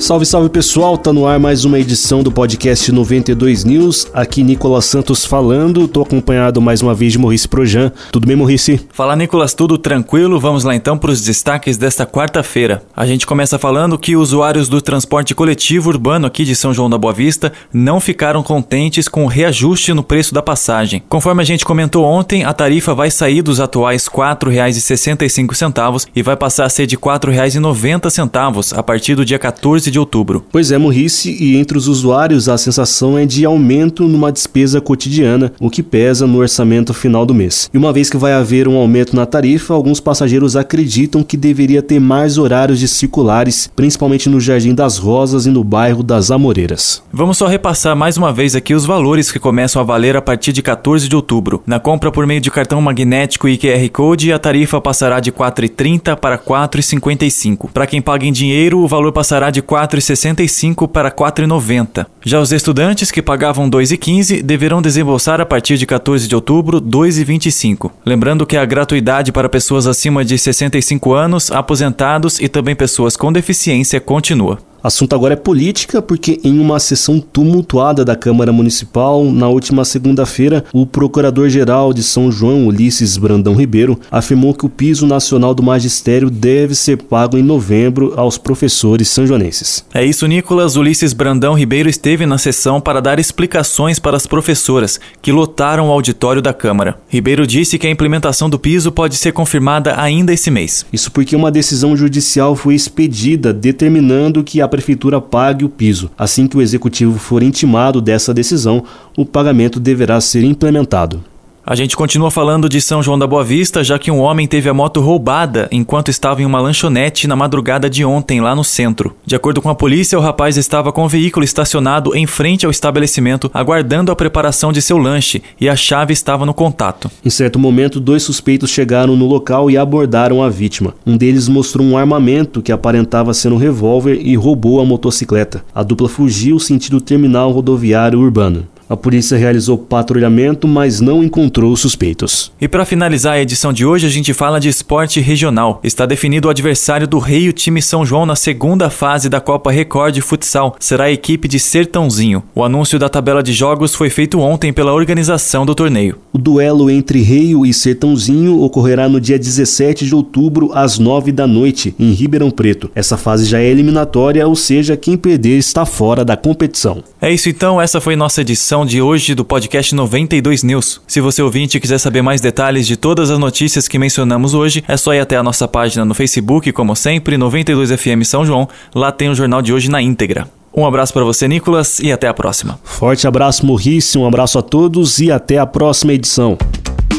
Salve, salve pessoal, tá no ar mais uma edição do podcast 92 News. Aqui Nicolas Santos falando, tô acompanhado mais uma vez de Maurice Projan. Tudo bem, Maurice? Fala, Nicolas, tudo tranquilo? Vamos lá então para os destaques desta quarta-feira. A gente começa falando que usuários do transporte coletivo urbano aqui de São João da Boa Vista não ficaram contentes com o reajuste no preço da passagem. Conforme a gente comentou ontem, a tarifa vai sair dos atuais R$ 4,65 e vai passar a ser de R$ 4,90 a partir do dia 14 de outubro. Pois é, Morrice, e entre os usuários a sensação é de aumento numa despesa cotidiana, o que pesa no orçamento final do mês. E uma vez que vai haver um aumento na tarifa, alguns passageiros acreditam que deveria ter mais horários de circulares, principalmente no Jardim das Rosas e no bairro das Amoreiras. Vamos só repassar mais uma vez aqui os valores que começam a valer a partir de 14 de outubro. Na compra por meio de cartão magnético e QR Code, a tarifa passará de R$ 4,30 para R$ 4,55. Para quem paga em dinheiro, o valor passará de R$ 4,65 para 4,90. Já os estudantes que pagavam 2,15 deverão desembolsar a partir de 14 de outubro 2,25. Lembrando que a gratuidade para pessoas acima de 65 anos, aposentados e também pessoas com deficiência continua. Assunto agora é política, porque em uma sessão tumultuada da Câmara Municipal, na última segunda-feira, o Procurador-Geral de São João, Ulisses Brandão Ribeiro, afirmou que o piso nacional do magistério deve ser pago em novembro aos professores sanjonenses. É isso, Nicolas. Ulisses Brandão Ribeiro esteve na sessão para dar explicações para as professoras, que lotaram o auditório da Câmara. Ribeiro disse que a implementação do piso pode ser confirmada ainda esse mês. Isso porque uma decisão judicial foi expedida determinando que a a prefeitura pague o piso. Assim que o executivo for intimado dessa decisão, o pagamento deverá ser implementado. A gente continua falando de São João da Boa Vista, já que um homem teve a moto roubada enquanto estava em uma lanchonete na madrugada de ontem, lá no centro. De acordo com a polícia, o rapaz estava com o veículo estacionado em frente ao estabelecimento, aguardando a preparação de seu lanche, e a chave estava no contato. Em certo momento, dois suspeitos chegaram no local e abordaram a vítima. Um deles mostrou um armamento que aparentava ser um revólver e roubou a motocicleta. A dupla fugiu sentido terminal rodoviário urbano. A polícia realizou patrulhamento, mas não encontrou suspeitos. E para finalizar a edição de hoje, a gente fala de esporte regional. Está definido o adversário do Rei, o time São João, na segunda fase da Copa Record de Futsal. Será a equipe de Sertãozinho. O anúncio da tabela de jogos foi feito ontem pela organização do torneio. O duelo entre Reio e Sertãozinho ocorrerá no dia 17 de outubro, às 9 da noite, em Ribeirão Preto. Essa fase já é eliminatória, ou seja, quem perder está fora da competição. É isso então, essa foi nossa edição edição de hoje do podcast 92 News. Se você ouvinte quiser saber mais detalhes de todas as notícias que mencionamos hoje, é só ir até a nossa página no Facebook, como sempre, 92FM São João. Lá tem o jornal de hoje na íntegra. Um abraço para você, Nicolas, e até a próxima. Forte abraço, Morrice, um abraço a todos e até a próxima edição.